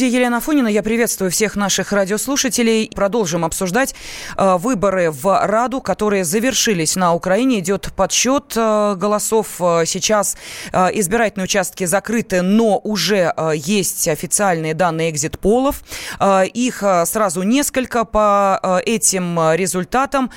студии Елена Фонина. Я приветствую всех наших радиослушателей. Продолжим обсуждать э, выборы в Раду, которые завершились на Украине. Идет подсчет э, голосов. Э, сейчас э, избирательные участки закрыты, но уже э, есть официальные данные экзит-полов. Э, их сразу несколько по этим результатам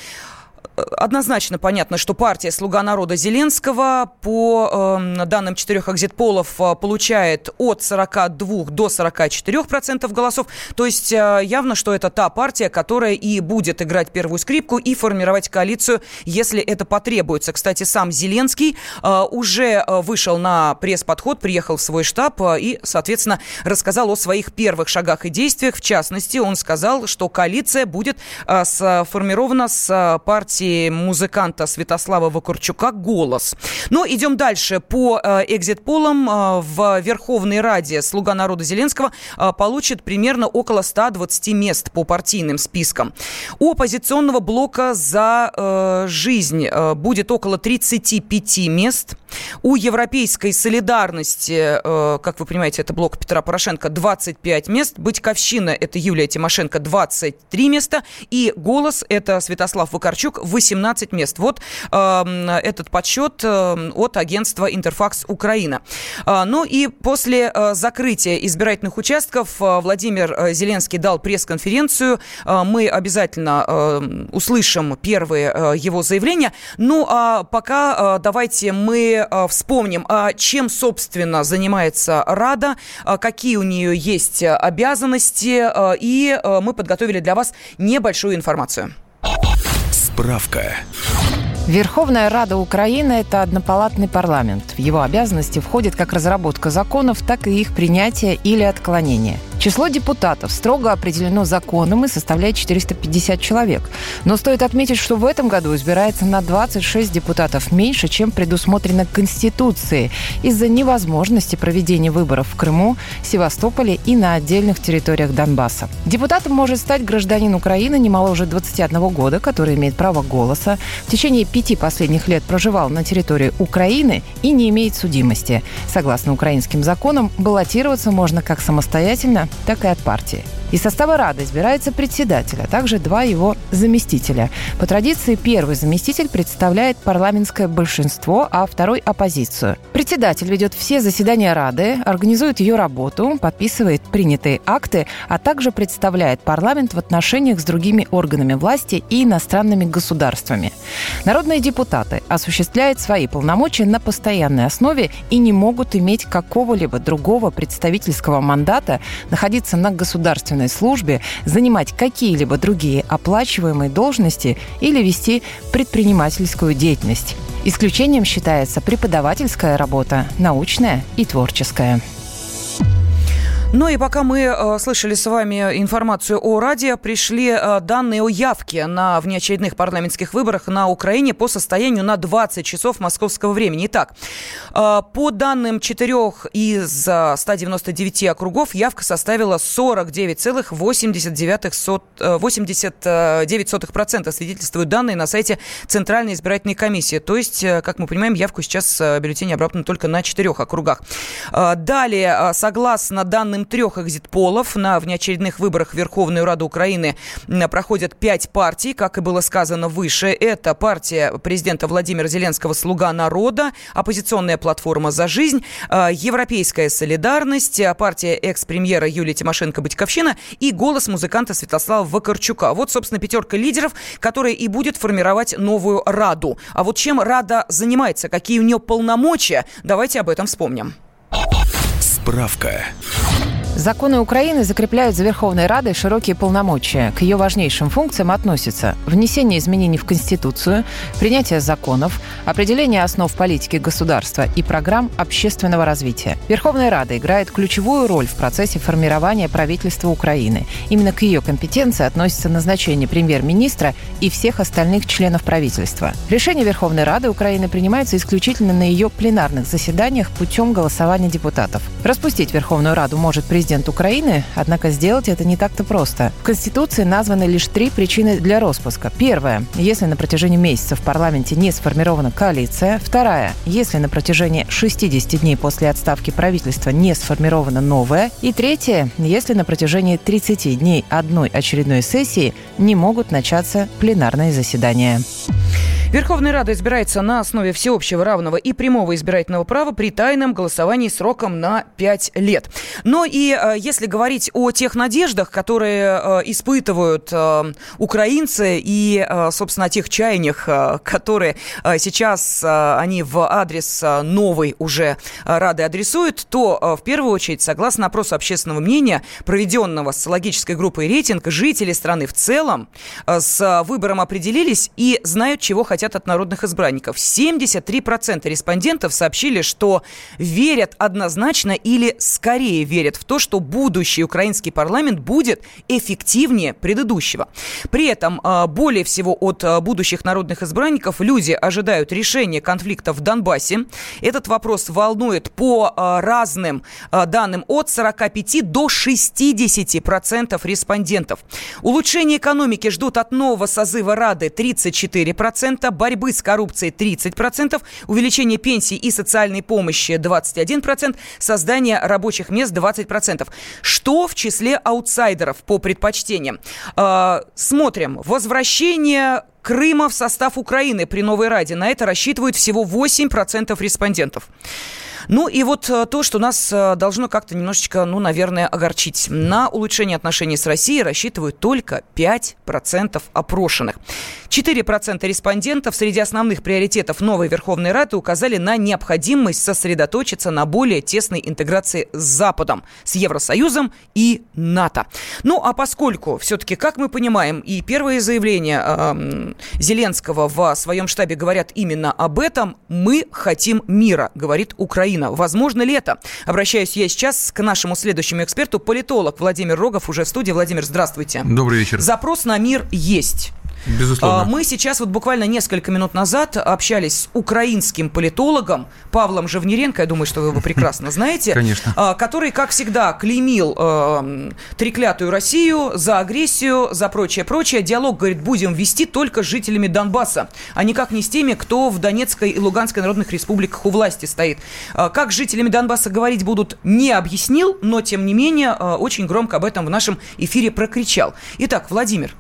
однозначно понятно, что партия «Слуга народа» Зеленского по э, данным четырех экзитполов получает от 42 до 44 процентов голосов. То есть э, явно, что это та партия, которая и будет играть первую скрипку и формировать коалицию, если это потребуется. Кстати, сам Зеленский э, уже э, вышел на пресс-подход, приехал в свой штаб э, и, соответственно, рассказал о своих первых шагах и действиях. В частности, он сказал, что коалиция будет э, сформирована с партией партии музыканта Святослава Вакурчука «Голос». Но идем дальше. По э, экзит-полам э, в Верховной Раде «Слуга народа» Зеленского э, получит примерно около 120 мест по партийным спискам. У оппозиционного блока «За жизнь» будет около 35 мест. У европейской солидарности, как вы понимаете, это блок Петра Порошенко, 25 мест. Батьковщина – это Юлия Тимошенко, 23 места. И «Голос» – это Святослав Вакарчук, 18 мест. Вот э, этот подсчет э, от агентства «Интерфакс Украина». Э, ну и после э, закрытия избирательных участков э, Владимир э, Зеленский дал пресс-конференцию. Э, мы обязательно э, услышим первые э, его заявления. Ну а пока э, давайте мы э, вспомним, э, чем, собственно, занимается Рада, э, какие у нее есть обязанности, э, и э, мы подготовили для вас небольшую информацию. Справка. Верховная Рада Украины – это однопалатный парламент. В его обязанности входит как разработка законов, так и их принятие или отклонение. Число депутатов строго определено законом и составляет 450 человек. Но стоит отметить, что в этом году избирается на 26 депутатов меньше, чем предусмотрено Конституцией из-за невозможности проведения выборов в Крыму, Севастополе и на отдельных территориях Донбасса. Депутатом может стать гражданин Украины не моложе 21 года, который имеет право голоса, в течение пяти последних лет проживал на территории Украины и не имеет судимости. Согласно украинским законам, баллотироваться можно как самостоятельно, так и от партии. Из состава Рады избирается председатель, а также два его заместителя. По традиции первый заместитель представляет парламентское большинство, а второй – оппозицию. Председатель ведет все заседания Рады, организует ее работу, подписывает принятые акты, а также представляет парламент в отношениях с другими органами власти и иностранными государствами. Народные депутаты осуществляют свои полномочия на постоянной основе и не могут иметь какого-либо другого представительского мандата, находиться на государственной государственной службе, занимать какие-либо другие оплачиваемые должности или вести предпринимательскую деятельность. Исключением считается преподавательская работа, научная и творческая. Ну и пока мы э, слышали с вами информацию о Раде, пришли э, данные о явке на внеочередных парламентских выборах на Украине по состоянию на 20 часов московского времени. Итак, э, по данным четырех из 199 округов, явка составила 49,89%, свидетельствуют данные на сайте Центральной избирательной комиссии. То есть, э, как мы понимаем, явку сейчас э, бюллетени обработаны только на четырех округах. Э, далее, э, согласно данным трех экзит-полов на внеочередных выборах в Верховную Раду Украины проходят пять партий, как и было сказано выше. Это партия президента Владимира Зеленского «Слуга народа», оппозиционная платформа «За жизнь», э, Европейская солидарность, партия экс-премьера Юлии Тимошенко «Батьковщина» и голос музыканта Святослава Вакарчука. Вот, собственно, пятерка лидеров, которая и будет формировать новую Раду. А вот чем Рада занимается, какие у нее полномочия, давайте об этом вспомним. Справка. Законы Украины закрепляют за Верховной Радой широкие полномочия. К ее важнейшим функциям относятся внесение изменений в Конституцию, принятие законов, определение основ политики государства и программ общественного развития. Верховная Рада играет ключевую роль в процессе формирования правительства Украины. Именно к ее компетенции относится назначение премьер-министра и всех остальных членов правительства. Решение Верховной Рады Украины принимается исключительно на ее пленарных заседаниях путем голосования депутатов. Распустить Верховную Раду может президент президент Украины, однако сделать это не так-то просто. В Конституции названы лишь три причины для распуска. Первая – если на протяжении месяца в парламенте не сформирована коалиция. Вторая – если на протяжении 60 дней после отставки правительства не сформирована новая. И третья – если на протяжении 30 дней одной очередной сессии не могут начаться пленарные заседания. Верховная Рада избирается на основе всеобщего, равного и прямого избирательного права при тайном голосовании сроком на 5 лет. Но и э, если говорить о тех надеждах, которые э, испытывают э, украинцы и, собственно, о тех чаяниях, которые сейчас они в адрес новой уже Рады адресуют, то в первую очередь, согласно опросу общественного мнения, проведенного социологической группой «Рейтинг», жители страны в целом с выбором определились и знают, чего хотят хотят от народных избранников. 73% респондентов сообщили, что верят однозначно или скорее верят в то, что будущий украинский парламент будет эффективнее предыдущего. При этом а, более всего от а, будущих народных избранников люди ожидают решения конфликта в Донбассе. Этот вопрос волнует по а, разным данным от 45 до 60% респондентов. Улучшение экономики ждут от нового созыва Рады 34%, борьбы с коррупцией 30%, увеличение пенсий и социальной помощи 21%, создание рабочих мест 20%. Что в числе аутсайдеров по предпочтениям? Э, смотрим. Возвращение Крыма в состав Украины при Новой Раде. На это рассчитывают всего 8% респондентов. Ну и вот э, то, что нас э, должно как-то немножечко, ну, наверное, огорчить. На улучшение отношений с Россией рассчитывают только 5% опрошенных. 4% респондентов среди основных приоритетов новой Верховной Рады указали на необходимость сосредоточиться на более тесной интеграции с Западом, с Евросоюзом и НАТО. Ну, а поскольку все-таки, как мы понимаем, и первые заявления э, Зеленского в своем штабе говорят именно об этом, мы хотим мира, говорит Украина. Возможно ли это? Обращаюсь я сейчас к нашему следующему эксперту, политолог Владимир Рогов, уже в студии. Владимир, здравствуйте. Добрый вечер. Запрос на мир есть. Безусловно. А, мы сейчас вот буквально несколько минут назад общались с украинским политологом Павлом Живниренко, я думаю, что вы его прекрасно знаете. Конечно. А, который, как всегда, клеймил э, треклятую Россию за агрессию, за прочее-прочее. Диалог, говорит, будем вести только с жителями Донбасса, а никак не с теми, кто в Донецкой и Луганской народных республиках у власти стоит. Как с жителями Донбасса говорить будут, не объяснил, но, тем не менее, очень громко об этом в нашем эфире прокричал. Итак, Владимир,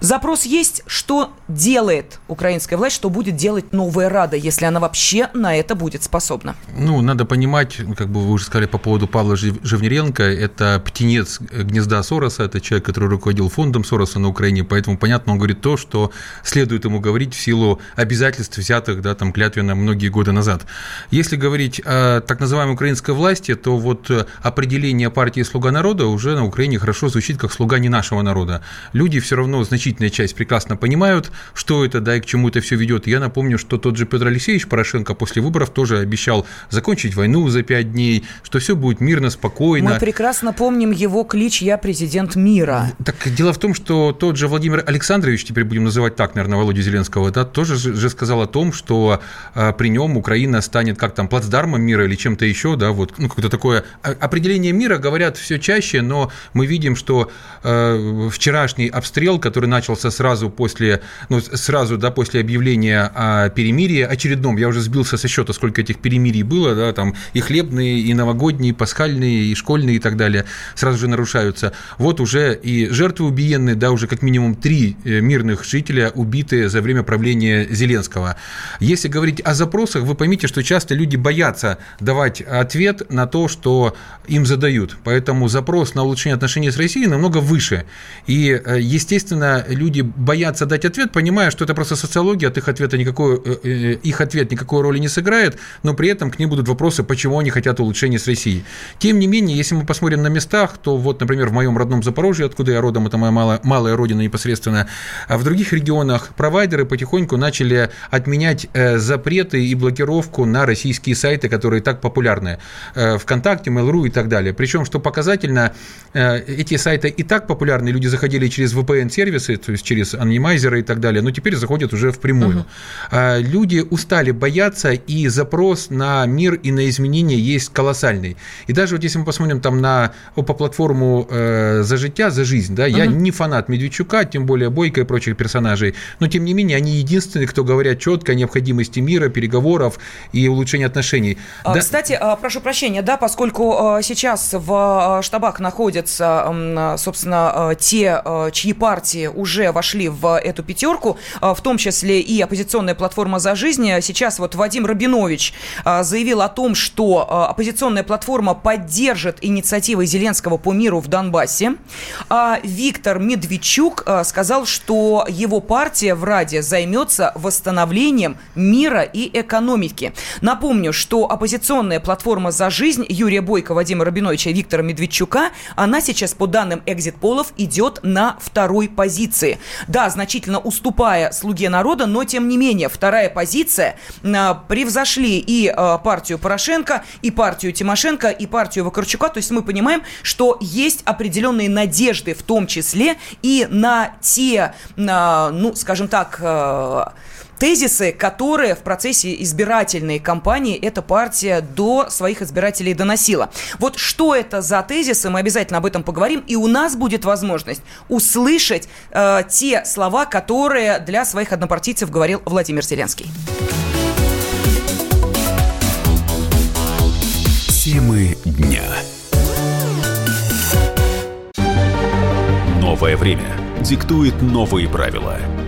Запрос есть, что делает украинская власть, что будет делать новая Рада, если она вообще на это будет способна? Ну, надо понимать, как бы вы уже сказали по поводу Павла Живниренко, это птенец гнезда Сороса, это человек, который руководил фондом Сороса на Украине, поэтому, понятно, он говорит то, что следует ему говорить в силу обязательств, взятых, да, там, клятвенно многие годы назад. Если говорить о так называемой украинской власти, то вот определение партии «Слуга народа» уже на Украине хорошо звучит как «слуга не нашего народа». Люди все равно значительная часть прекрасно понимают, что это, да, и к чему это все ведет. Я напомню, что тот же Петр Алексеевич Порошенко после выборов тоже обещал закончить войну за пять дней, что все будет мирно, спокойно. Мы прекрасно помним его клич «Я президент мира». Так дело в том, что тот же Владимир Александрович, теперь будем называть так, наверное, Володю Зеленского, да, тоже же сказал о том, что а, при нем Украина станет как там плацдармом мира или чем-то еще, да, вот, ну, какое-то такое определение мира говорят все чаще, но мы видим, что э, вчерашний обстрел, который на начался сразу после, ну, сразу, да, после объявления о перемирии очередном. Я уже сбился со счета, сколько этих перемирий было, да, там и хлебные, и новогодние, и пасхальные, и школьные и так далее сразу же нарушаются. Вот уже и жертвы убиенные, да, уже как минимум три э, мирных жителя убиты за время правления Зеленского. Если говорить о запросах, вы поймите, что часто люди боятся давать ответ на то, что им задают. Поэтому запрос на улучшение отношений с Россией намного выше. И, э, естественно, люди боятся дать ответ, понимая, что это просто социология, от их ответа никакой, э, э, их ответ никакой роли не сыграет, но при этом к ним будут вопросы, почему они хотят улучшения с Россией. Тем не менее, если мы посмотрим на местах, то вот, например, в моем родном Запорожье, откуда я родом, это моя малая, малая родина непосредственно, а в других регионах провайдеры потихоньку начали отменять э, запреты и блокировку на российские сайты, которые так популярны. ВКонтакте, Mail.ru и так далее. Причем, что показательно, эти сайты и так популярны, люди заходили через VPN-сервисы, то есть через анонимайзеры и так далее, но теперь заходят уже впрямую. Uh-huh. Люди устали бояться, и запрос на мир и на изменения есть колоссальный. И даже вот если мы посмотрим там на по платформу э, «За життя», «За жизнь», да, uh-huh. я не фанат Медведчука, тем более Бойко и прочих персонажей, но тем не менее они единственные, кто говорят четко о необходимости мира, переговоров и улучшения отношений. А, да. Кстати, а, прошу прощения, да, поскольку а, сейчас в штабах находятся, собственно, те, чьи партии уже вошли в эту пятерку, в том числе и оппозиционная платформа «За жизнь», сейчас вот Вадим Рабинович заявил о том, что оппозиционная платформа поддержит инициативы Зеленского по миру в Донбассе, а Виктор Медведчук сказал, что его партия в Раде займется восстановлением мира и экономики. Напомню, что оппозиционная платформа «За жизнь» Юрия Бойко, Вадима Рабиновича и Виктора Медведчука, она сейчас по данным экзит-полов идет на второй позиции. Да, значительно уступая «Слуге народа», но тем не менее вторая позиция а, превзошли и а, партию Порошенко, и партию Тимошенко, и партию Вакарчука. То есть мы понимаем, что есть определенные надежды в том числе и на те, на, ну, скажем так, а, тезисы, которые в процессе избирательной кампании эта партия до своих избирателей доносила. Вот что это за тезисы, мы обязательно об этом поговорим, и у нас будет возможность услышать э, те слова, которые для своих однопартийцев говорил Владимир Зеленский. Темы дня. Новое время диктует новые правила –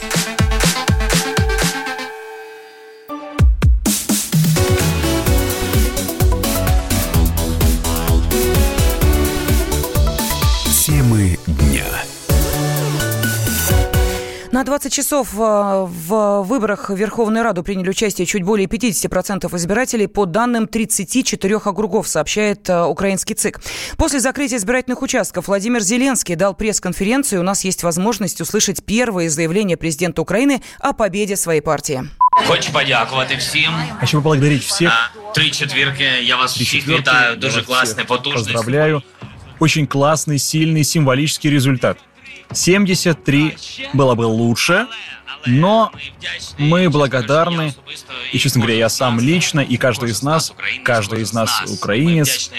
На 20 часов э, в выборах в Верховную Раду приняли участие чуть более 50% избирателей по данным 34 округов, сообщает э, украинский ЦИК. После закрытия избирательных участков Владимир Зеленский дал пресс-конференцию. У нас есть возможность услышать первые заявления президента Украины о победе своей партии. Хочу подякувати всім. Хочу поблагодарить всех. Три четверки. Я вас Три всіх вітаю. Дуже классный, потужний. Поздравляю. Очень классный, сильный, символический результат. 73 было бы лучше, но мы благодарны, и, честно говоря, я сам лично, и каждый из нас, каждый из нас украинец,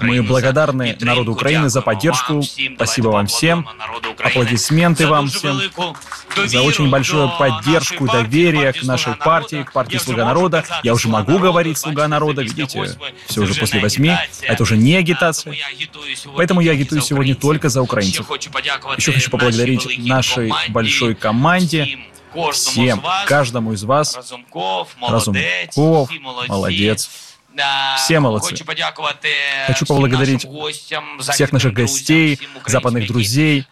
мы благодарны народу Украины за поддержку. Спасибо вам всем. Аплодисменты вам всем за очень большую поддержку, доверие к нашей партии, к партии «Слуга народа». Я уже могу говорить «Слуга народа», видите, все уже после восьми. Это уже не агитация. Поэтому я агитую сегодня только за украинцев. Еще хочу поблагодарить нашей большой команде, всем, каждому из вас, Разумков, молодец. Все молодцы. Хочу поблагодарить всех наших гостей, западных друзей,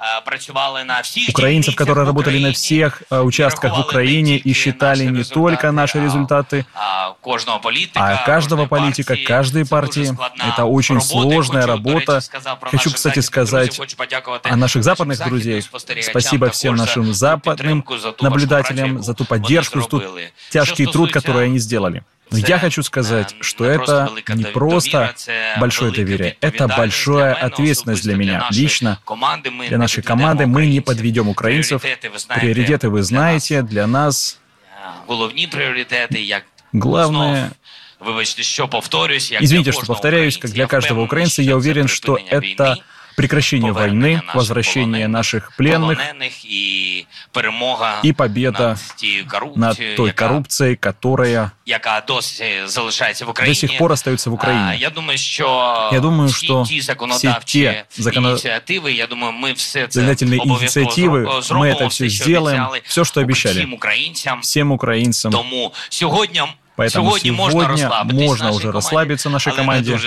украинцев, которые работали на всех участках в Украине и считали не только наши результаты, а каждого политика, каждой партии. Это очень сложная работа. Хочу, кстати, сказать о наших западных друзей. Спасибо всем нашим западным наблюдателям за ту поддержку, за тот тяжкий труд, который они сделали. Но я хочу сказать, что это не просто большое доверие, это большая ответственность для меня. лично, для нашей команды. Мы не подведем украинцев. Приоритеты вы знаете, для нас. главное Извините, что повторяюсь, как для каждого украинца, я уверен, что это прекращение войны, возвращение наших пленных и победа над той коррупцией, которая до сих пор остается в Украине. Я думаю, что все те законодательные инициативы, мы это все сделаем, все, что обещали всем украинцам. Поэтому сегодня можно уже расслабиться нашей команде,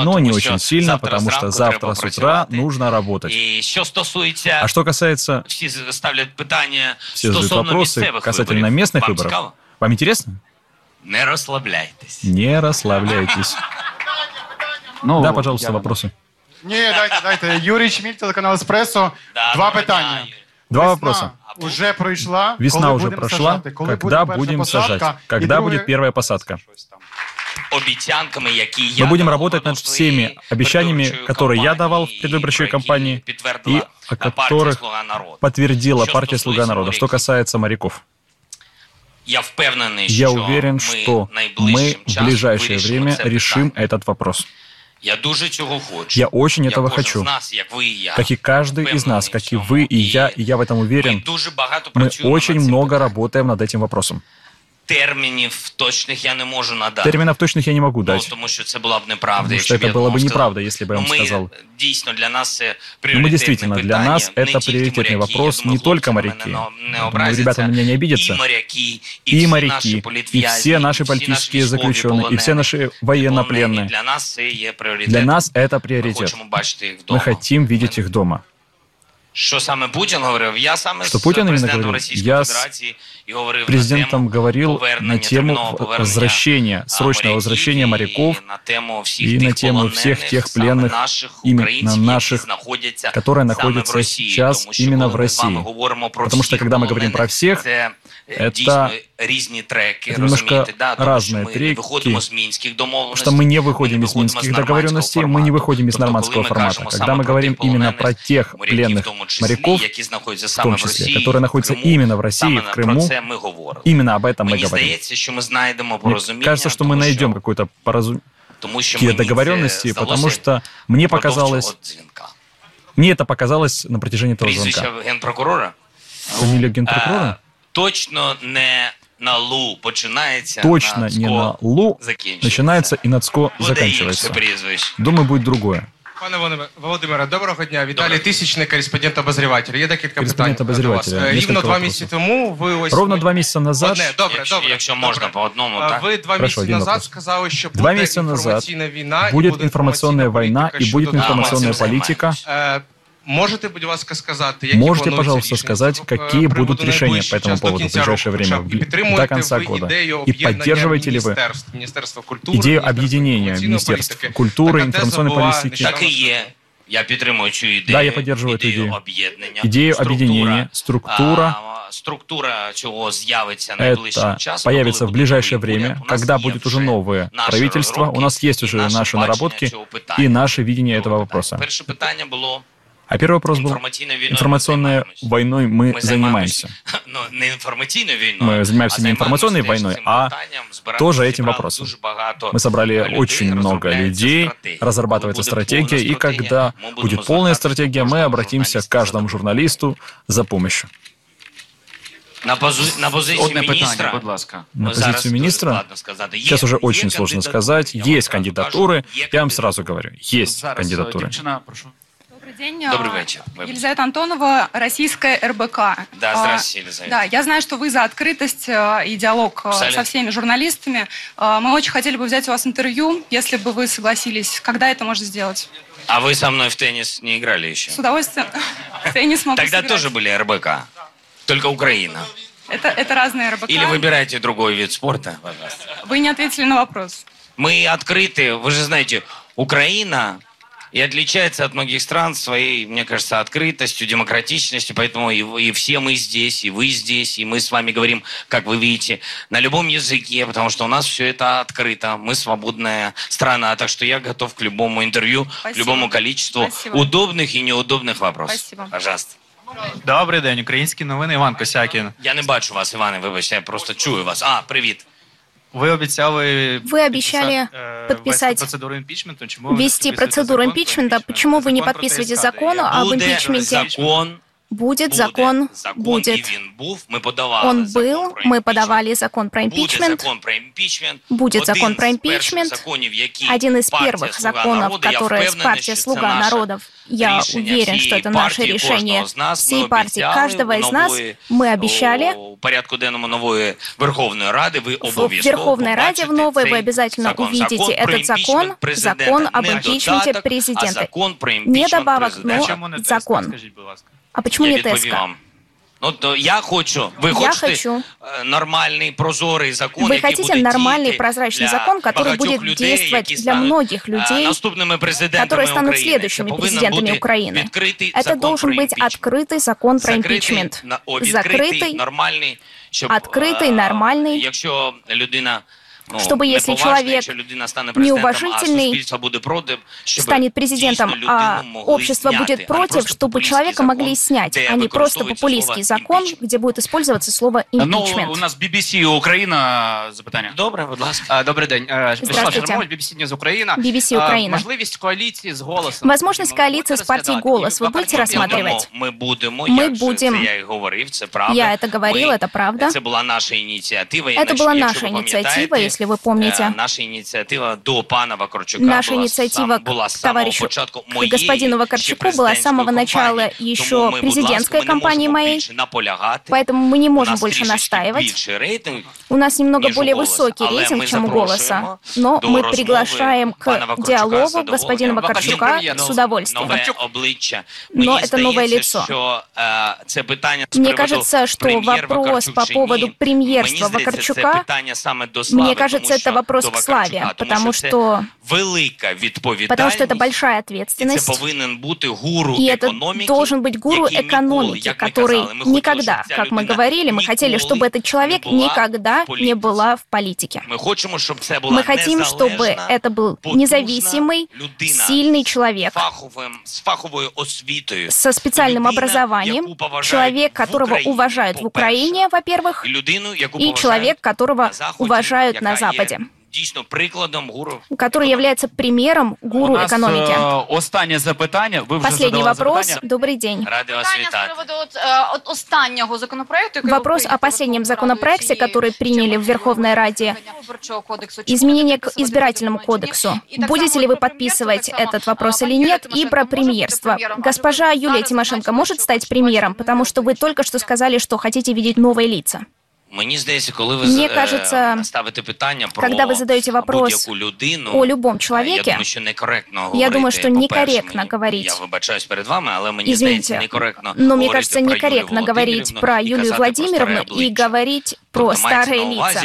но не очень сильно, потому что завтра с утра нужно работать. А что касается... Все задают вопросы касательно местных выборов. Вам интересно? Не расслабляйтесь. Не расслабляйтесь. Ну, да, пожалуйста, вопросы. Ні, дайте, дайте. Юрій Чміль, телеканал Еспресо. Два питання. Два вопроса. Уже пройшла. Весна уже прошла. Когда будем сажать? Когда будет первая посадка? Мы будем работать над всеми обещаниями, которые я давал в предвыборчей кампании и о которых подтвердила партия «Слуга народа», что касается моряков. Я уверен, что мы в ближайшее время решим этот вопрос. Я дуже цього хочу. Я очень этого хочу. Нас, як ви і я, как и каждый из нас, как и вы и я, и я в этом уверен. Мы очень много работаем над этим вопросом термінів точних я не можу надати. Терминов точных я не могу дать. Ну, тому що це була б неправда, Потому что это было бы неправда, если бы я вам мы, сказал. Дійсно, для нас це Но мы действительно, для нас это приоритетный вопрос, не только моряки. Думаю, ребята на меня не обидятся. И моряки, и, моряки, и все наши политические заключенные, и все наши военнопленные. Для нас це є пріоритет. Для нас это приоритет. Мы хотим видеть их дома. Что саме Путин говорил? Я саме что Путин именно говорил? Я с президентом говорил на тему возвращения, срочного возвращения моряков и на тему всех тех пленных, именно наших, которые находятся сейчас именно в России. Потому что когда мы говорим про всех, это, это немножко разные треки, потому что мы не выходим из минских договоренностей, мы не выходим из нормандского формата. Когда мы говорим именно про тех пленных моряков, в том числе, которые находятся именно в России, в Крыму, именно об этом мы говорим. Мне кажется, что мы найдем какое-то поразумение договоренности, потому что мне показалось, мне это показалось на протяжении этого звонка. Фамилия генпрокурора? Точно не на Лу починається, Точно не на Лу начинается и на Цко заканчивается. Думаю, будет другое. Пане Володимире, доброго дня. Віталій Тисячний, кореспондент обозріватель. Є декілька питань до вас. Рівно два місяці тому ви ось... Ровно два місяці назад... Одне, добре, якщо, добре. Якщо можна по одному, так? Ви два Хорошо, місяці назад вопрос. сказали, що Два буде месяца назад інформаційна війна, будет і информационная война и будет щодо информационная цим политика. Е, Можете, будь ласка, сказати, які Можете, плануються пожалуйста, рішення сказать, з какие приводу будут решения найближчий по этому час до поводу в кінця ближайшее року? время, Хоча б підтримуєте до конца ви года? ідею И об'єднання поддерживаете ли вы міністерств, Міністерства культури, идею Міністерства объединения інформаційної Министерств політики? культуры, Така теза информационной була политики? Так і є. Я підтримую цю ідею. Да, я підтримую цю ідею. об'єднання. Идею Структура, объединения, структура, а, структура чого з'явиться найближчим это часом. появится коли в буде ближайшее новий уряд. время, У нас когда є будет уже вже новое наші правительство. У розробки нас есть і уже наше наши бачення наработки цього питання. и наше видение этого Цього вопроса. питання. Перше питання було А первый вопрос был, інформаційною війною. информационной ми займаємося. войной мы Ми занимаемся. Ну, не інформаційною війною. Мы занимаемся а не информационной займаємося войной, цим а питанням, збираємо- тоже этим зібрали вопросом. дуже багато Мы собрали людей, очень много розробляється людей, стратегія. разрабатывается Коли буде стратегия, повна и стратегія, когда ми будемо будет полная звертатися стратегия, до мы кожного обратимся к журналіста каждому за журналисту за помощью. На, позу... на позицію Одне міністра. питання, будь ласка. На Ну, зараз позицию дуже министра складно сказати. Є- сейчас уже є очень сложно кандидатури, сказать. я вам Есть зразу кандидатуры, кажу, є я вам кандидатури. сразу говорю, есть Зараз кандидатуры. дівчина, прошу. Добрый день. Добрый А, вечер. Елизавета Антонова, российская РБК. Да, А, здравствуйте, Елизавета. Да, я знаю, что вы за открытость а, и диалог Абсолютно. со всеми журналистами. Мы очень хотели бы взять у вас интервью, если бы вы согласились. Когда это можно сделать? А вы со мной в теннис не играли еще? С удовольствием. Теннис могу Тогда сыграть. тоже были РБК. Только Украина. Это, это разные РБК. Или выбирайте другой вид спорта, пожалуйста. Вы не ответили на вопрос. Мы открыты, вы же знаете, Украина и отличается от многих стран своей, мне кажется, открытостью, демократичностью, поэтому и, вы- и все мы здесь, и вы здесь, и мы с вами говорим, как вы видите, на любом языке, потому что у нас все это открыто, мы свободная страна, так что я готов к любому интервью, к Спасибо. любому количеству Спасибо. удобных и неудобных вопросов. Спасибо. Пожалуйста. Добрий день, українські новини, Іван Косякін. Я не бачу вас, Іване, вибачте, я просто чую вас. А, привіт. Ви обіцяли... Вы обещали підписати, е, подписать- вести процедуру імпічменту. Чому ви не вести підписуєте процедуру закон про импичмента. імпічмент? Почему вы не Закон про подписываете ТСК, закон де об Буде импичменте? закон Будет закон, будет. Он был, мы подавали закон про импичмент. Будет закон про импичмент. Один из первых законов, которые с партии «Слуга народов», я уверен, что это наше решение всей партии, каждого из нас, мы обещали порядку денному нової Верховної Ради. Вы в Верховной Раде в новой вы обязательно увидите этот закон, закон об импичменте президента. Не добавок, но закон. А почему не ТСК? Ну, то я хочу, вы я хочу. нормальный, прозорый закон, Вы хотите нормальный, прозрачный закон, который будет людей, действовать для многих людей, которые станут следующими президентами Украины. Это должен быть открытый закон про импичмент. Закрытый, нормальный, открытый, нормальный. Якщо людина ну, чтобы если человек неуважительный станет президентом, а общество будет против, чтобы человека могли снять, а не просто популистский закон, где будет использоваться слово «импичмент». Ну, у нас BBC Украина запитання. Добре, будь ласка. Добрий день. Здравствуйте. BBC News Украина. BBC Украина. Можливість коалиции с голосом. Возможность коалиции с партией «Голос» вы будете рассматривать? Мы будем. Мы будем. Я говорил, это правда. Я это говорил, это правда. Это была наша инициатива. Это была наша инициатива, если если вы помните. Э, наша инициатива до пана Вакарчука Наша инициатива к товарищу, к господину Вакарчуку была с самого начала еще президентской кампании моей, поэтому мы не можем больше настаивать. У нас немного более высокий рейтинг, чем у «Голоса», но мы приглашаем к диалогу господина Вакарчука с удовольствием. Но это новое лицо. Мне кажется, что вопрос по поводу премьерства Вакарчука, мне кажется, кажется, это вопрос к славе, потому что потому что это большая ответственность, и это должен быть гуру экономики, который никогда, как мы говорили, мы хотели, чтобы этот человек никогда не была в политике. Мы хотим, чтобы это был независимый, сильный человек. со специальным образованием, человек, которого уважают в Украине, во-первых, и человек, которого уважают на Западе дійсно прикладом гуру, который является примером гуру экономики. Останнє запитання. Ви вже Последний вопрос. Задали Добрый день. Рады вас вітати. Вопрос о последнем законопроекте, который приняли в Верховной Раде. Изменение к избирательному кодексу. Будете ли вы подписывать этот вопрос или нет? И про премьерство. Госпожа Юлия Тимошенко может стать премьером, потому что вы только что сказали, что хотите видеть новые лица. Мені здається, коли ви Мне кажется, ставите питання про когда вы задаете вопрос людину, о любом человеке, я думаю, що некоректно я думаю, что некорректно говорить. Я вибачаюсь перед вами, але мені Извините, здається, некоректно но мне кажется, некорректно говорить про Юлию Владимировну и говорить про старые лица.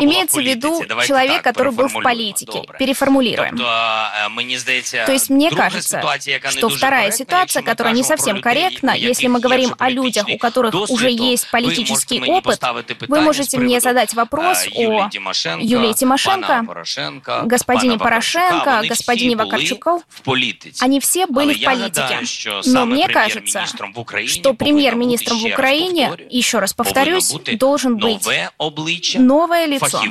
Имеется в виду человек, который был в политике. Переформулируем. То есть мне кажется, что вторая ситуация, которая не совсем корректна, если мы говорим о людях, у которых уже есть политический опыт, вы можете мне задать вопрос о Юлии Тимошенко, господине Порошенко, господине Вакарчуков. Они все были в политике. Но мне кажется, что премьер-министром в Украине, еще раз повторюсь, должен быть новое лицо,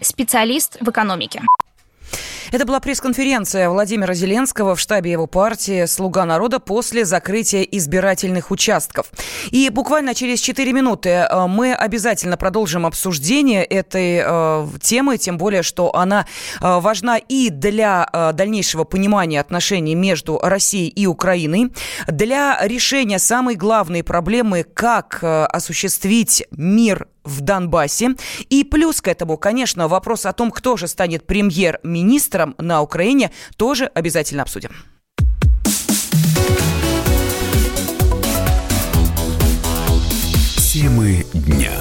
специалист в экономике. Это была пресс-конференция Владимира Зеленского в штабе его партии «Слуга народа» после закрытия избирательных участков. И буквально через 4 минуты э, мы обязательно продолжим обсуждение этой э, темы, тем более, что она э, важна и для э, дальнейшего понимания отношений между Россией и Украиной, для решения самой главной проблемы, как э, осуществить мир в Донбассе. И плюс к этому, конечно, вопрос о том, кто же станет премьер-министром на Украине, тоже обязательно обсудим. Темы дня.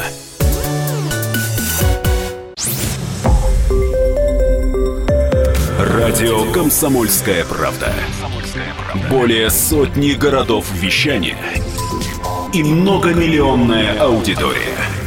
Радио «Комсомольская правда». Более сотни городов вещания и многомиллионная аудитория –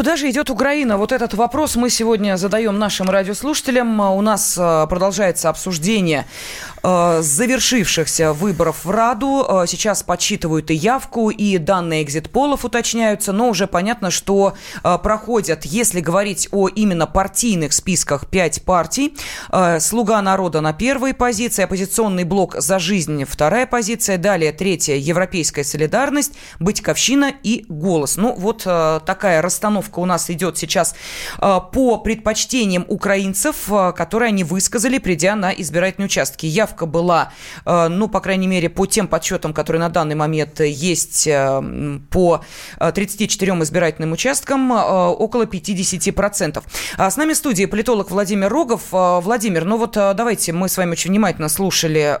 Куда же идет Украина? Вот этот вопрос мы сегодня задаем нашим радиослушателям. У нас э, продолжается обсуждение завершившихся выборов в Раду. Э, сейчас подсчитывают и явку, и данные экзит-полов уточняются, но уже понятно, что проходят, если говорить о именно партийных списках, пять партий. «Слуга народа» на первой позиции, оппозиционный блок «За жизнь» вторая позиция, далее третья «Европейская солидарность», «Батьковщина» и «Голос». Ну, вот такая расстановка у нас идет сейчас по предпочтениям украинцев, которые они высказали, придя на избирательные участки. Явка была, а, ну, по крайней мере, по тем подсчетам, которые на данный момент есть по 34 избирательным участкам, около 50%. С нами в студии политолог Владимир Рогов. Владимир, ну вот давайте, мы с вами очень внимательно слушали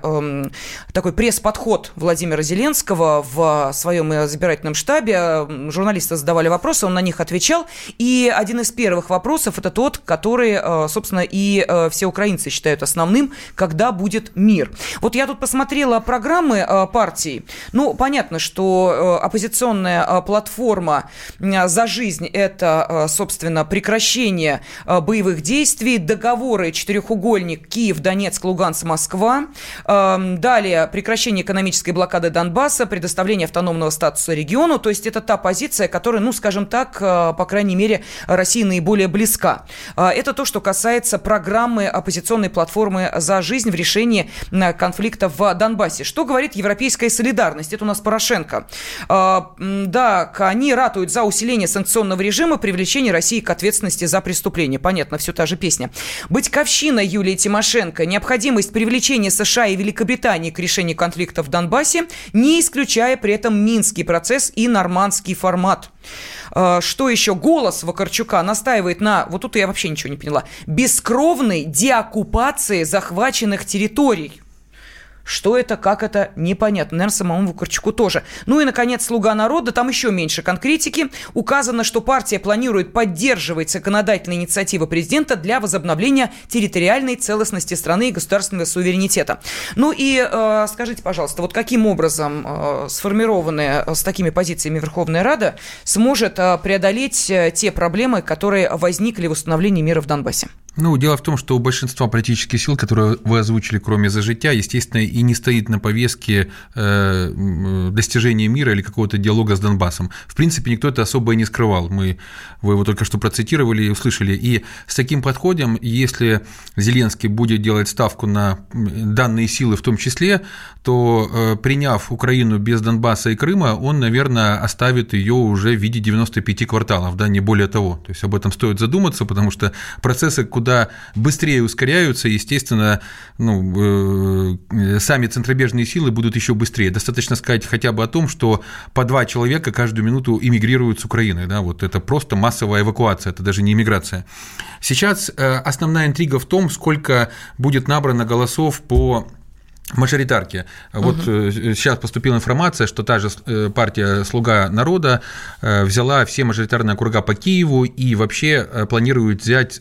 такой пресс-подход Владимира Зеленского в своем избирательном штабе. Журналисты задавали вопросы, он на них отвечал. И один из первых вопросов это тот, который, э, собственно, и э, все украинцы считают основным, когда будет мир. Вот я тут посмотрела программы э, партий. Ну, понятно, что оппозиционная платформа «За жизнь» – это, собственно, прекращение боевых действий, договоры четырехугольник Киев, Донецк, Луганск, Москва. Эм, далее прекращение экономической блокады Донбасса, предоставление автономного статуса региону. То есть это та позиция, которая, ну, скажем так, по крайней мере, России наиболее близка. Это то, что касается программы оппозиционной платформы «За жизнь» в решении конфликта в Донбассе. Что говорит европейская солидарность? Это у нас Порошенко. А, да, они ратуют за усиление санкционного режима, привлечение России к ответственности за преступление. Понятно, все та же песня. Быть-ковщина Юлии Тимошенко, необходимость привлечения США и Великобритании к решению конфликта в Донбассе, не исключая при этом Минский процесс и нормандский формат. А, что еще? Голос Вакарчука настаивает на, вот тут я вообще ничего не поняла, бескровной деоккупации захваченных территорий. Что это, как это, непонятно. Наверное, самому Вукарчуку тоже. Ну и, наконец, «Слуга народа». Там еще меньше конкретики. Указано, что партия планирует поддерживать законодательные инициативы президента для возобновления территориальной целостности страны и государственного суверенитета. Ну и э, скажите, пожалуйста, вот каким образом э, сформированная э, с такими позициями Верховная Рада сможет э, преодолеть э, те проблемы, которые возникли в установлении мира в Донбассе? Ну, дело в том, что у большинства политических сил, которые вы озвучили, кроме «За життя», естественно, и не стоит на повестке э, достижения мира или какого-то диалога с Донбассом. В принципе, никто это особо и не скрывал. Мы, вы его только что процитировали и услышали. И с таким подходом, если Зеленский будет делать ставку на данные силы в том числе, то э, приняв Украину без Донбасса и Крыма, он, наверное, оставит ее уже в виде 95 кварталов, да, не более того. То есть об этом стоит задуматься, потому что процессы куда быстрее ускоряются, естественно, ну, э, сами центробежные силы будут еще быстрее. Достаточно сказать хотя бы о том, что по два человека каждую минуту эмигрируют с Украины. Да? Вот это просто массовая эвакуация, это даже не иммиграция. Сейчас э, основная интрига в том, сколько будет набрано голосов по мажоритарки. Вот угу. сейчас поступила информация, что та же э, партия «Слуга народа» э, взяла все мажоритарные округа по Киеву и вообще планирует взять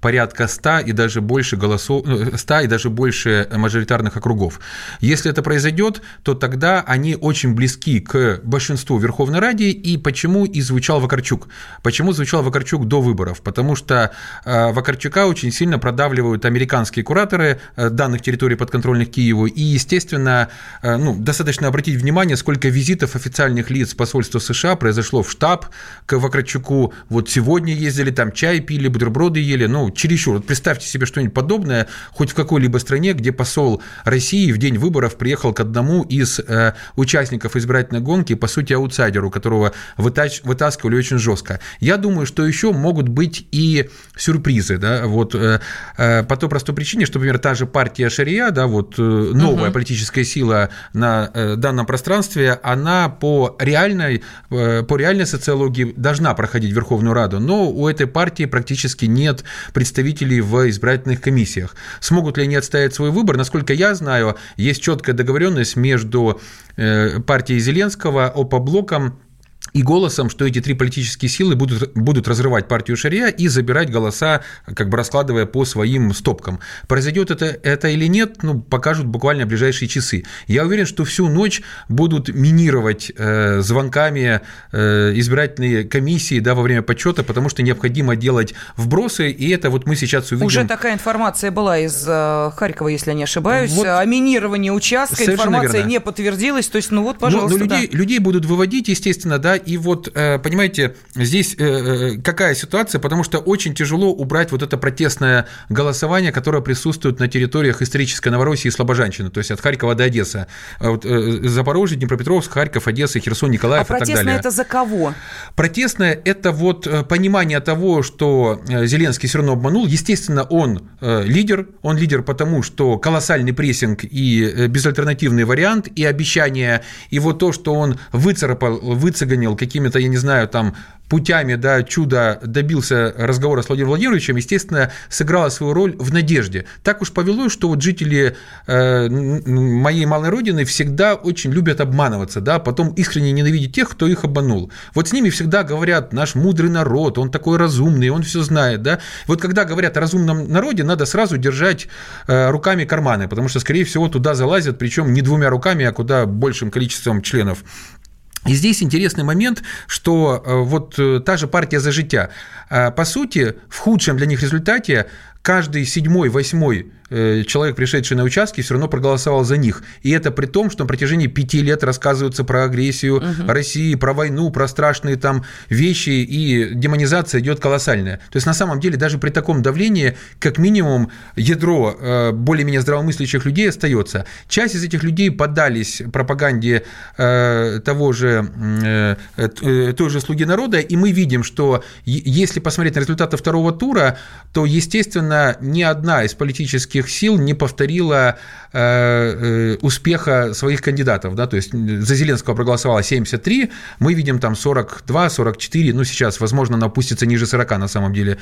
порядка 100 и даже больше голосов, 100 и даже больше мажоритарных округов. Если это произойдет, то тогда они очень близки к большинству Верховной Ради, и почему и звучал Вакарчук. Почему звучал Вакарчук до выборов? Потому что Вакарчука очень сильно продавливают американские кураторы данных территорий подконтрольных Киеву, и, естественно, э, ну, достаточно обратить внимание, сколько визитов официальных лиц посольства США произошло в штаб к Вакарчуку. Вот сегодня ездили, там чай пили, бутерброды ели. Ну, чересчур. Вот представьте себе что-нибудь подобное хоть в какой-либо стране, где посол России в день выборов приехал к одному из э, участников избирательной гонки, по сути, аутсайдеру, которого вытач, вытаскивали очень жестко. Я думаю, что еще могут быть и сюрпризы, да, вот э, э, по той простой причине, что, например, та же партия Шария, да, вот э, новая угу. политическая сила на э, данном пространстве, она по реальной, э, по реальной социологии должна проходить в Верховную Раду, но у этой партии практически нет представителей в избирательных комиссиях. Смогут ли они отстоять свой выбор? Насколько я знаю, есть четкая договоренность между э, партией Зеленского, ОПО-блоком и голосом, что эти три политические силы будут, будут разрывать партию Шария и забирать голоса, как бы раскладывая по своим стопкам. Произойдет это, это или нет, ну, покажут буквально ближайшие часы. Я уверен, что всю ночь будут минировать э, звонками э, избирательные комиссии да, во время подсчета, потому что необходимо делать вбросы, и это вот мы сейчас увидим. Уже такая информация была из э, Харькова, если я не ошибаюсь, вот, о минировании участка, информация верно. не подтвердилась, то есть, ну вот, пожалуйста. Но, но людей, да. людей будут выводить, естественно, да, и вот, э, понимаете, здесь э, э, какая ситуация, потому что очень тяжело убрать вот это протестное голосование, которое присутствует на территориях исторической Новороссии и Слобожанщины, то есть от Харькова до Одессы. А вот Запорожье, Днепропетровск, Харьков, Одесса, Херсон, Николаев а и так далее. протестное это за кого? Протестное – это вот понимание того, что Зеленский все равно обманул. Естественно, он лидер, он лидер потому, что колоссальный прессинг и безальтернативный вариант, и обещания, и вот то, что он выцарапал, выцеганил какими-то, я не знаю, там путями да, чуда добился разговора с Владимиром Владимировичем, естественно, сыграла свою роль в надежде. Так уж повелось, что вот жители э, моей малой родины всегда очень любят обманываться, да, потом искренне ненавидеть тех, кто их обманул. Вот с ними всегда говорят, наш мудрый народ, он такой разумный, он все знает, да. Вот когда говорят о разумном народе, надо сразу держать э, руками карманы, потому что, скорее всего, туда залазят, причем не двумя руками, а куда большим количеством членов и здесь интересный момент, что э, вот э, та же партия «За життя», э, по сути, в худшем для них результате каждый седьмой, восьмой человек, пришедший на участки, все равно проголосовал за них. И это при том, что на протяжении пяти лет рассказываются про агрессию угу. России, про войну, про страшные там вещи, и демонизация идет колоссальная. То есть, на самом деле, даже при таком давлении, как минимум, ядро э, более-менее здравомыслящих людей остается. Часть из этих людей поддались пропаганде э, того же, той же «Слуги народа», и мы видим, что если посмотреть на результаты второго тура, то, естественно, ни одна из политических политических сил не повторила э, э, успеха своих кандидатов. Да? То есть за Зеленского проголосовало 73, мы видим там 42, 44, ну сейчас, возможно, она опустится ниже 40 на самом деле.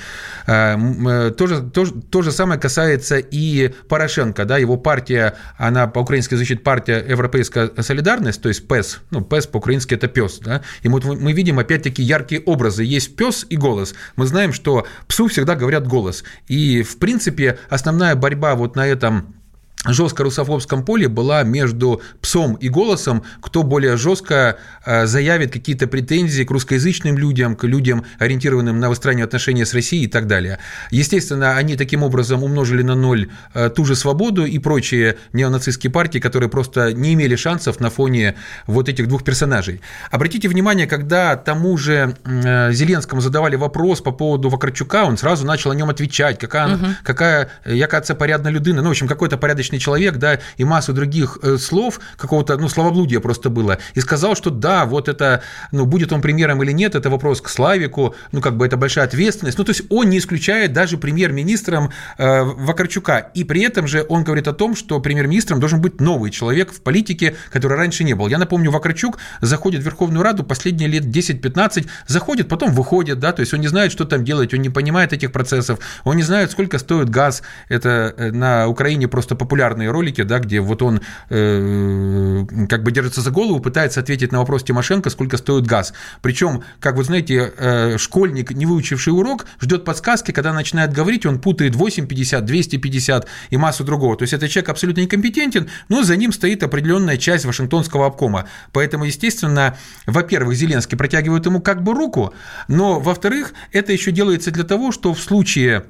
Э, то же, то, то же самое касается и Порошенко, да, его партия, она по-украински звучит партия Европейская солидарность, то есть ПЭС, ну, ПЭС по-украински это пес, да, и вот мы видим опять-таки яркие образы, есть пес и голос. Мы знаем, что псу всегда говорят голос, и, в принципе, основная борьба борьба вот на этом жестко русофобском поле была между псом и голосом, кто более жестко э, заявит какие-то претензии к русскоязычным людям, к людям, ориентированным на выстраивание отношений с Россией и так далее. Естественно, они таким образом умножили на ноль э, ту же свободу и прочие неонацистские партии, которые просто не имели шансов на фоне вот этих двух персонажей. Обратите внимание, когда тому же э, Зеленскому задавали вопрос по поводу Вакарчука, он сразу начал о нем отвечать, какая, угу. какая яка це порядна людина, ну, в общем, какой-то порядочный порядочный человек, да, и массу других э, слов, какого-то, ну, словоблудия просто было, и сказал, что да, вот это, ну, будет он премьером или нет, это вопрос к Славику, ну, как бы это большая ответственность, ну, то есть он не исключает даже премьер-министром э, Вакарчука, и при этом же он говорит о том, что премьер-министром должен быть новый человек в политике, который раньше не был. Я напомню, Вакарчук заходит в Верховную Раду последние лет 10-15, заходит, потом выходит, да, то есть он не знает, что там делать, он не понимает этих процессов, он не знает, сколько стоит газ, это э, на Украине просто популярно популярные ролики, да, где вот он э, как бы держится за голову, пытается ответить на вопрос Тимошенко, сколько стоит газ. Причем, как вы знаете, э, школьник, не выучивший урок, ждет подсказки, когда начинает говорить, он путает 8,50, 250 и массу другого. То есть этот человек абсолютно некомпетентен, но за ним стоит определенная часть Вашингтонского обкома. Поэтому, естественно, во-первых, Зеленский протягивает ему как бы руку, но, во-вторых, это еще делается для того, что в случае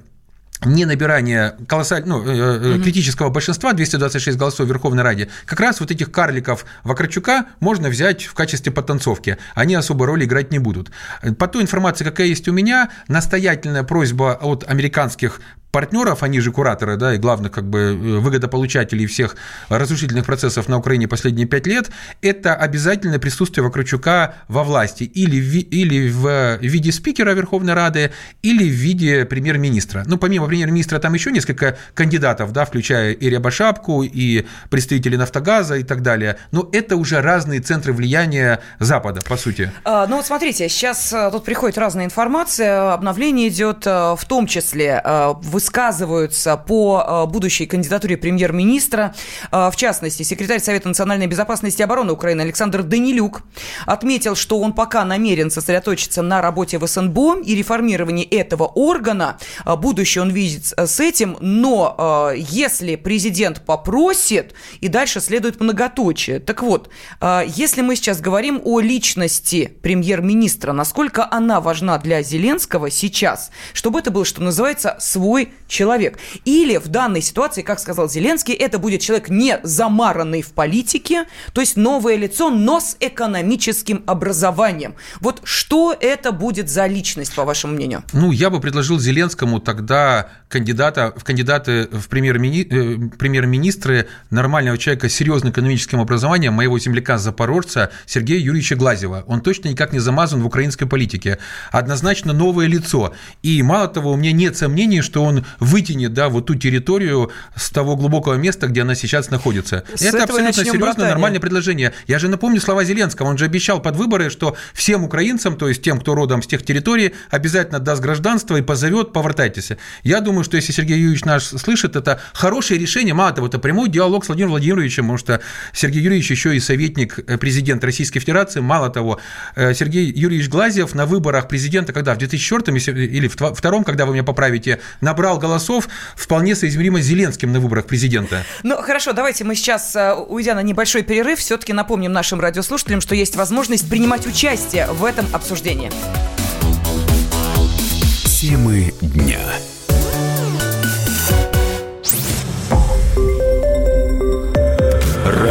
не набирание колоссаль... ну, mm-hmm. критического большинства, 226 голосов в Верховной Раде, как раз вот этих карликов Вакарчука можно взять в качестве подтанцовки. Они особой роли играть не будут. По той информации, какая есть у меня, настоятельная просьба от американских партнеров, они же кураторы, да, и главных как бы выгодополучателей всех разрушительных процессов на Украине последние пять лет, это обязательное присутствие Вакарчука во власти или в, или в виде спикера Верховной Рады, или в виде премьер-министра. Ну, помимо премьер-министра там еще несколько кандидатов, да, включая и Рябошапку, и представителей «Нафтогаза» и так далее. Но это уже разные центры влияния Запада, по сути. А, ну вот смотрите, сейчас а, тут приходит разная информация, обновление идет, а, в том числе а, высказываются по будущей кандидатуре премьер-министра. В частности, секретарь Совета национальной безопасности и обороны Украины Александр Данилюк отметил, что он пока намерен сосредоточиться на работе в СНБО и реформировании этого органа. Будущее он видит с этим, но если президент попросит, и дальше следует многоточие. Так вот, если мы сейчас говорим о личности премьер-министра, насколько она важна для Зеленского сейчас, чтобы это был, что называется, свой человек. Или в данной ситуации, как сказал Зеленский, это будет человек не замаранный в политике, то есть новое лицо, но с экономическим образованием. Вот что это будет за личность, по вашему мнению? Ну, я бы предложил Зеленскому тогда кандидата, в кандидаты в э, премьер-министры нормального человека с серьезным экономическим образованием, моего земляка-запорожца Сергея Юрьевича Глазева. Он точно никак не замазан в украинской политике. Однозначно новое лицо. И мало того, у меня нет сомнений, что он вытянет да, вот ту территорию с того глубокого места, где она сейчас находится. С Это абсолютно серьезное, братание. нормальное предложение. Я же напомню слова Зеленского. Он же обещал под выборы, что всем украинцам, то есть тем, кто родом с тех территорий, обязательно даст гражданство и позовет, повертайтесь. Я думаю, что если Сергей Юрьевич наш слышит, это хорошее решение. Мало того, это прямой диалог с Владимиром Владимировичем, потому что Сергей Юрьевич еще и советник э, президента Российской Федерации. Мало того, э, Сергей Юрьевич Глазьев на выборах президента, когда в 2004 или в 2002, когда вы меня поправите, набрал голосов вполне соизмеримо с Зеленским на выборах президента. Ну, хорошо, давайте мы сейчас, э, уйдя на небольшой перерыв, все-таки напомним нашим радиослушателям, что есть возможность принимать участие в этом обсуждении. Темы дня.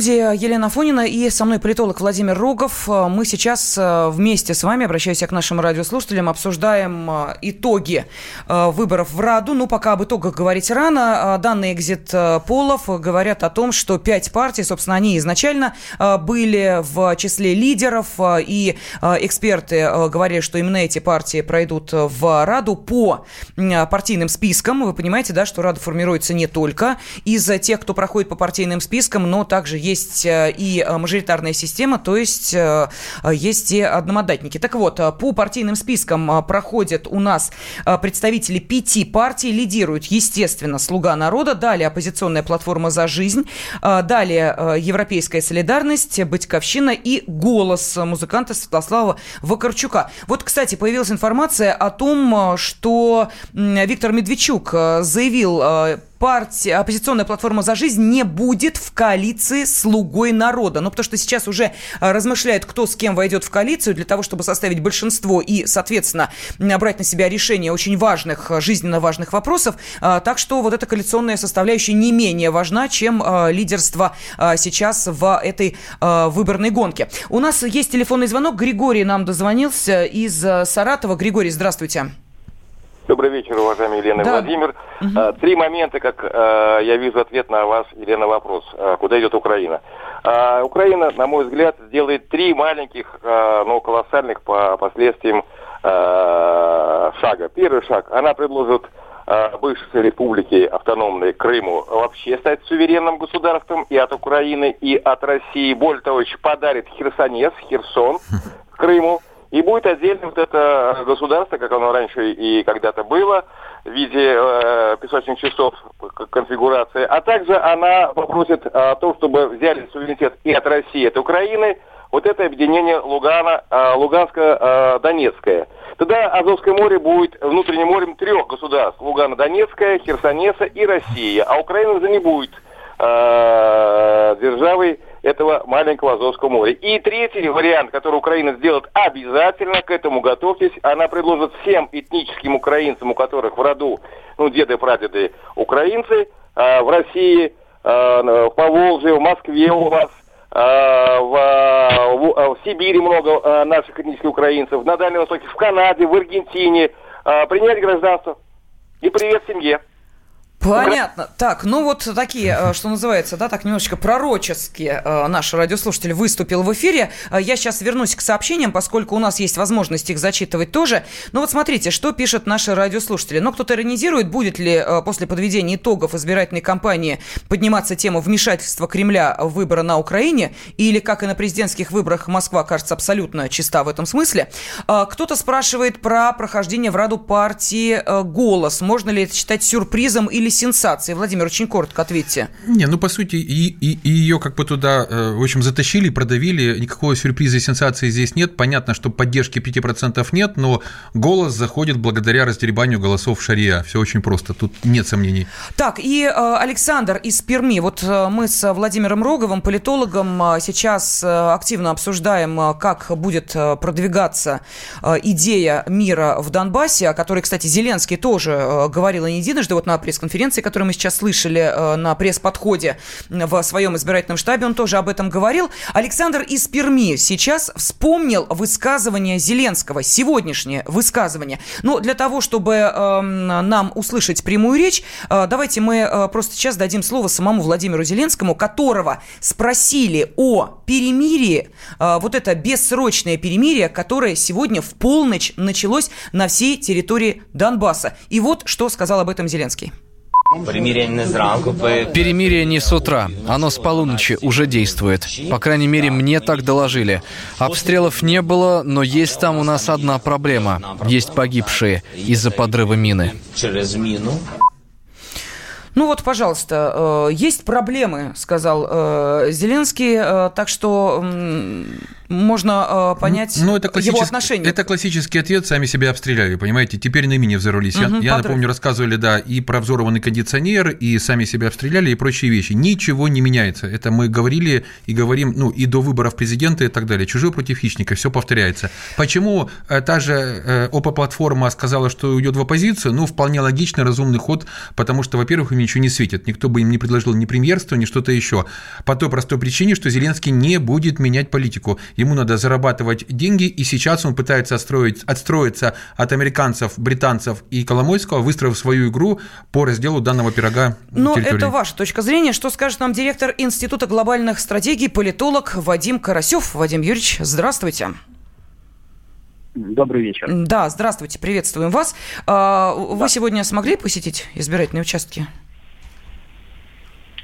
Студии Елена Фонина и со мной политолог Владимир Рогов. Мы сейчас э, вместе с вами, обращаюсь к нашим радиослушателям, обсуждаем э, итоги э, выборов в Раду. Ну, пока об итогах говорить рано. Данные экзит полов говорят о том, что пять партий, собственно, они изначально были в числе лидеров, и эксперты говорили, что именно эти партии пройдут в Раду по партийным спискам. Вы понимаете, да, что Рада формируется не только из тех, кто проходит по партийным спискам, но также есть э, и э, мажоритарная система, то есть э, есть и одномандатники. Так вот, по партийным спискам проходят у нас представители пяти партий, лидируют, естественно, «Слуга народа», далее оппозиционная платформа «За жизнь», далее «Европейская солидарность», «Батьковщина» и «Голос» музыканта Святослава Вакарчука. Вот, кстати, появилась информация о том, что Виктор Медведчук заявил партия, оппозиционная платформа «За жизнь» не будет в коалиции «Слугой народа». Ну, потому что сейчас уже а, размышляют, кто с кем войдет в коалицию для того, чтобы составить большинство и, соответственно, брать на себя решение очень важных, а, жизненно важных вопросов. А, так что вот эта коалиционная составляющая не менее важна, чем лидерство сейчас в этой выборной гонке. У нас есть телефонный звонок. Григорий нам дозвонился из Саратова. Григорий, здравствуйте. Добрый вечер, уважаемый Елена да. Владимир. Угу. Три момента, как э, я вижу ответ на вас, Елена, вопрос. Э, куда идет Украина? Украина, на мой взгляд, сделает три маленьких, но колоссальных по последствиям шага. Первый шаг. Она предложит бывшей республике автономной Крыму вообще стать суверенным государством и от Украины, и от России. Более того, еще подарит Херсонес, Херсон Крыму. И будет отдельно вот это государство, как оно раньше и когда-то было, в виде э, песочных часов конфигурации. А также она попросит о том, чтобы взяли суверенитет и от России, и от Украины, вот это объединение Лугана, э, Луганско-Донецкое. Тогда Азовское море будет внутренним морем трех государств. Лугано-Донецкая, Херсонеса и Россия. А Украина уже не будет э, державой этого маленького Азовского моря. И третий вариант, который Украина сделает обязательно, к этому готовьтесь, она предложит всем этническим украинцам, у которых в роду, ну, деды, прадеды украинцы, э, в России, э, в Поволжье, в Москве у вас, э, в, в, в Сибири много э, наших этнических украинцев, на Дальнем Востоке, в Канаде, в Аргентине, э, принять гражданство. И привет семье. Понятно. Так, ну вот такие, э, что называется, да, так немножечко пророческие э, наш радиослушатель выступил в эфире. Э, я сейчас вернусь к сообщениям, поскольку у нас есть возможность их зачитывать тоже. Ну вот смотрите, что пишут наши радиослушатели. Но кто-то иронизирует, будет ли после подведения итогов избирательной кампании подниматься тема вмешательства Кремля в выборы на Украине, или, как и на президентских выборах, Москва кажется абсолютно чиста в этом смысле. Кто-то спрашивает про прохождение в Раду партии «Голос». Можно ли это считать сюрпризом или или сенсации? Владимир, очень коротко ответьте. Не, ну, по сути, и, и, и ее как бы туда, э, в общем, затащили, продавили. Никакого сюрприза и сенсации здесь нет. Понятно, что поддержки 5% нет, но голос заходит благодаря раздеребанию голосов в Шария. Все очень просто, тут нет сомнений. Так, и э, Александр из Перми. Вот э, мы с Владимиром Роговым, политологом, сейчас активно обсуждаем, как будет продвигаться идея мира в Донбассе, о которой, кстати, Зеленский тоже говорил не единожды вот на пресс-конференции пресс-конференции, которую мы сейчас слышали э, на пресс-подходе в своем избирательном штабе, он тоже об этом говорил. Александр из Перми сейчас вспомнил высказывание Зеленского, сегодняшнее высказывание. Но для того, чтобы э, нам услышать прямую речь, э, давайте мы э, просто сейчас дадим слово самому Владимиру Зеленскому, которого спросили о перемирии, вот это бессрочное перемирие, которое сегодня в полночь началось на всей территории Донбасса. И вот что сказал об этом Зеленский. Перемирие не с утра, оно с полуночи уже действует. По крайней мере, мне так доложили. Обстрелов не было, но есть там у нас одна проблема. Есть погибшие из-за подрыва мины. Ну вот, пожалуйста, э, есть проблемы, сказал э, Зеленский, э, так что можно э, понять ну, это его отношение. Это классический ответ, сами себя обстреляли, понимаете, теперь на мине взорвались. Угу, я, я напомню, рассказывали, да, и про взорванный кондиционер, и сами себя обстреляли, и прочие вещи. Ничего не меняется. Это мы говорили и говорим, ну, и до выборов президента и так далее. Чужой против хищника, все повторяется. Почему э, та же э, ОПА-платформа сказала, что уйдет в оппозицию? Ну, вполне логичный, разумный ход, потому что, во-первых, им ничего не светит. Никто бы им не предложил ни премьерство, ни что-то еще. По той простой причине, что Зеленский не будет менять политику ему надо зарабатывать деньги, и сейчас он пытается отстроить, отстроиться от американцев, британцев и Коломойского, выстроив свою игру по разделу данного пирога Но территории. это ваша точка зрения. Что скажет нам директор Института глобальных стратегий, политолог Вадим Карасев. Вадим Юрьевич, здравствуйте. Добрый вечер. Да, здравствуйте, приветствуем вас. А, вы да. сегодня смогли посетить избирательные участки?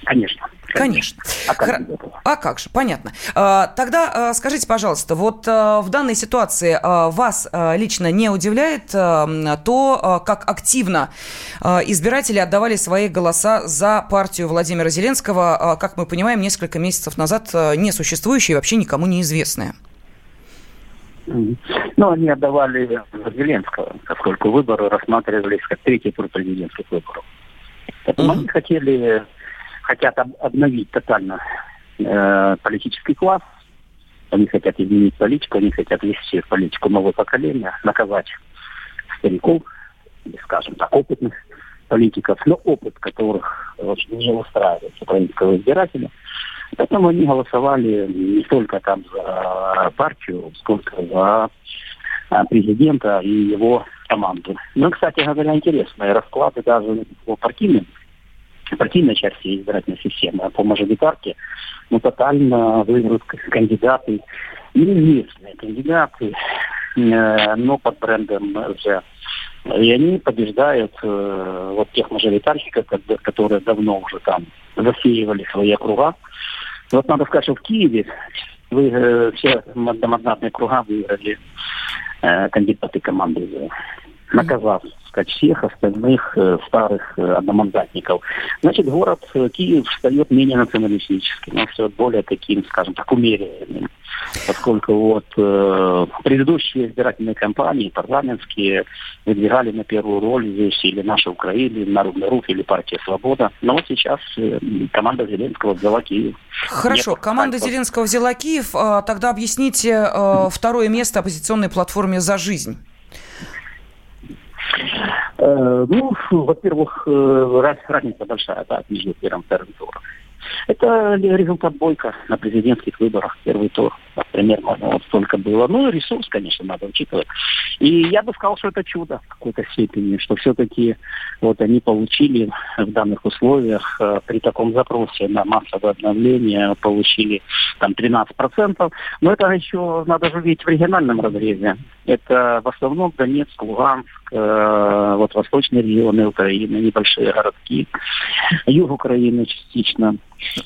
Конечно. Конечно. А как, Хр... а как же, понятно. А, тогда а, скажите, пожалуйста, вот а, в данной ситуации вас лично не удивляет то, как активно избиратели отдавали свои голоса за партию Владимира Зеленского, как мы понимаем, несколько месяцев назад несуществующая и вообще никому неизвестная? Ну, они отдавали Зеленского, поскольку выборы рассматривались как третий тур президентских выборов. Поэтому uh-huh. они хотели хотят об, обновить тотально э, политический класс. Они хотят изменить политику, они хотят вести политику нового поколения, наказать стариков, скажем так, опытных политиков, но опыт которых не устраивает украинского избирателя. Поэтому они голосовали не столько там за партию, сколько за а, президента и его команду. Ну, кстати говоря, интересные расклады даже по партийным партийной части избирательной системы, а по мажоритарке ну, тотально выиграют кандидаты, неизвестные кандидаты, э, но под брендом ЛЖ. И они побеждают э, вот тех мажоритарщиков, которые давно уже там засеивали свои округа. Вот надо сказать, что в Киеве вы, э, все одномандатные круга выиграли э, кандидаты команды наказав сказать, всех остальных э, старых э, одномандатников. Значит, город э, Киев встает менее националистическим, но все более таким, скажем так, умеренным. поскольку вот э, предыдущие избирательные кампании, парламентские, выдвигали на первую роль здесь или наша Украина, или Народный рух, или партия Свобода. Но вот сейчас э, команда Зеленского взяла Киев. Хорошо, Нет, команда так, Зеленского взяла Киев. А, тогда объясните э, второе место оппозиционной платформе «За жизнь». Э, ну, во-первых, э, разница большая да, между первым и вторым туром. Это результат бойка на президентских выборах, первый тур. Примерно вот столько было. Ну, ресурс, конечно, надо учитывать. И я бы сказал, что это чудо в какой-то степени, что все-таки вот они получили в данных условиях э, при таком запросе на массовое обновление получили там 13%. Но это еще надо же видеть в региональном разрезе. Это в основном Донецк, Луганск, э, вот восточные регионы Украины, небольшие городки, юг Украины частично.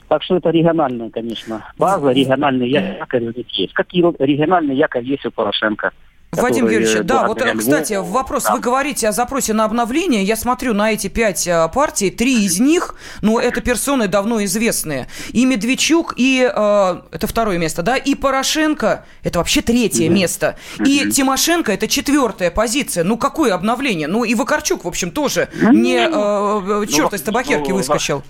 Так что это региональная, конечно, база, региональный якорь них есть. Какие региональные якорь есть у Порошенко? Вадим Юрьевич, да, вот, кстати, вопрос, да. вы говорите о запросе на обновление, я смотрю на эти пять э, партий, три из них, ну, это персоны давно известные, и Медведчук, и, э, это второе место, да, и Порошенко, это вообще третье mm-hmm. место, и mm-hmm. Тимошенко, это четвертая позиция, ну, какое обновление, ну, и Вакарчук, в общем, тоже mm-hmm. не э, черт ну, из табакерки ну, выскочил.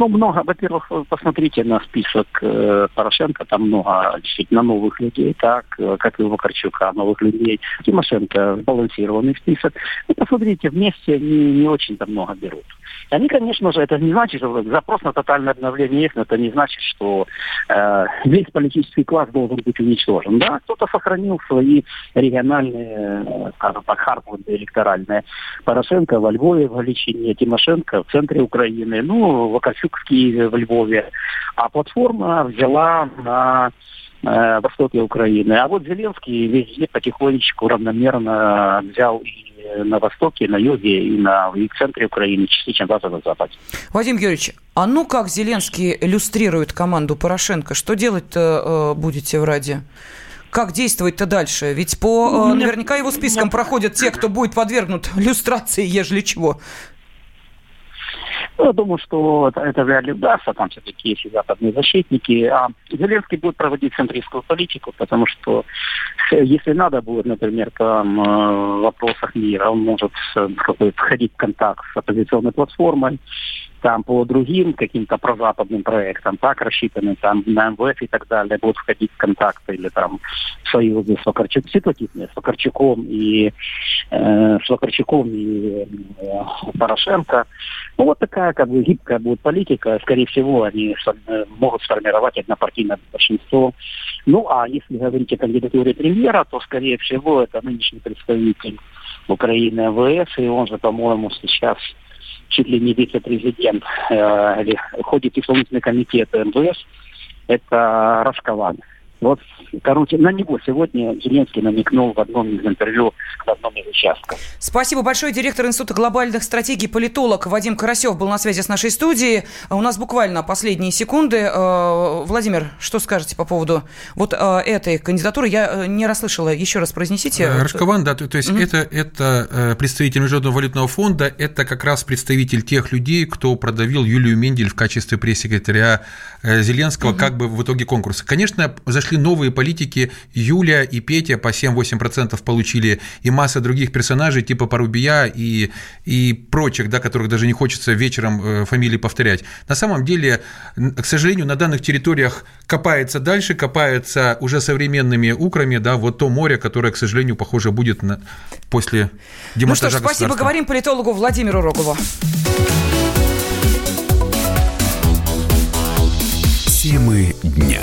Ну, много, во-первых, посмотрите на список э, Порошенко, там много действительно новых людей, так, э, как и у Вакарчука, новых людей. Тимошенко сбалансированный список. И посмотрите, вместе не, не очень-то много берут. Они, конечно же, это не значит, что запрос на тотальное обновление но это не значит, что э, весь политический класс должен быть уничтожен. Да, кто-то сохранил свои региональные, э, скажем так, хардвуды электоральные. Порошенко во Львове в Галичине, Тимошенко в центре Украины, ну, Вакарчук в Киеве, в Львове. А платформа взяла на э, востоке Украины. А вот Зеленский везде потихонечку равномерно взял и на востоке, на юге, и, на, и в центре Украины, частично даже на западе. Вадим Георгиевич, а ну как Зеленский иллюстрирует команду Порошенко? Что делать-то э, будете в Раде? Как действовать-то дальше? Ведь по э, наверняка его спискам проходят те, кто будет подвергнут люстрации, ежели чего. Ну, я думаю, что это, это вряд ли удастся, там все-таки есть и западные защитники. А Зеленский будет проводить центристскую политику, потому что э, если надо будет, например, там, э, в вопросах мира, он может э, входить в контакт с оппозиционной платформой, там по другим каким-то прозападным проектам, так, рассчитанным там на МВФ и так далее, будут входить в контакты или там союзы с ситуативные, с Вакарчуком и э, с Вакарчуком и э, Порошенко. Ну, вот такая как бы гибкая будет политика. Скорее всего, они могут сформировать однопартийное большинство. Ну, а если говорить о кандидатуре премьера, то, скорее всего, это нынешний представитель Украины МВС, и он же, по-моему, сейчас чуть ли не вице-президент, э, или входит в исполнительный комитет МВС, это Рашкован. Вот, короче, на него сегодня Зеленский намекнул в одном из интервью в одном из участков. Спасибо большое. Директор Института глобальных стратегий, политолог Вадим Карасев был на связи с нашей студией. У нас буквально последние секунды. Э, Владимир, что скажете по поводу вот э, этой кандидатуры? Я э, не расслышала. Еще раз произнесите. Рашкован, да, то, то есть mm-hmm. это, это представитель Международного валютного фонда, это как раз представитель тех людей, кто продавил Юлию Мендель в качестве пресс-секретаря Зеленского, mm-hmm. как бы в итоге конкурса. Конечно, зашли пришли новые политики, Юля и Петя по 7-8% получили, и масса других персонажей, типа Порубия и, и прочих, да, которых даже не хочется вечером э, фамилии повторять. На самом деле, к сожалению, на данных территориях копается дальше, копается уже современными украми, да, вот то море, которое, к сожалению, похоже, будет на, после демонтажа Ну что ж, спасибо, говорим политологу Владимиру Рогову. Темы дня.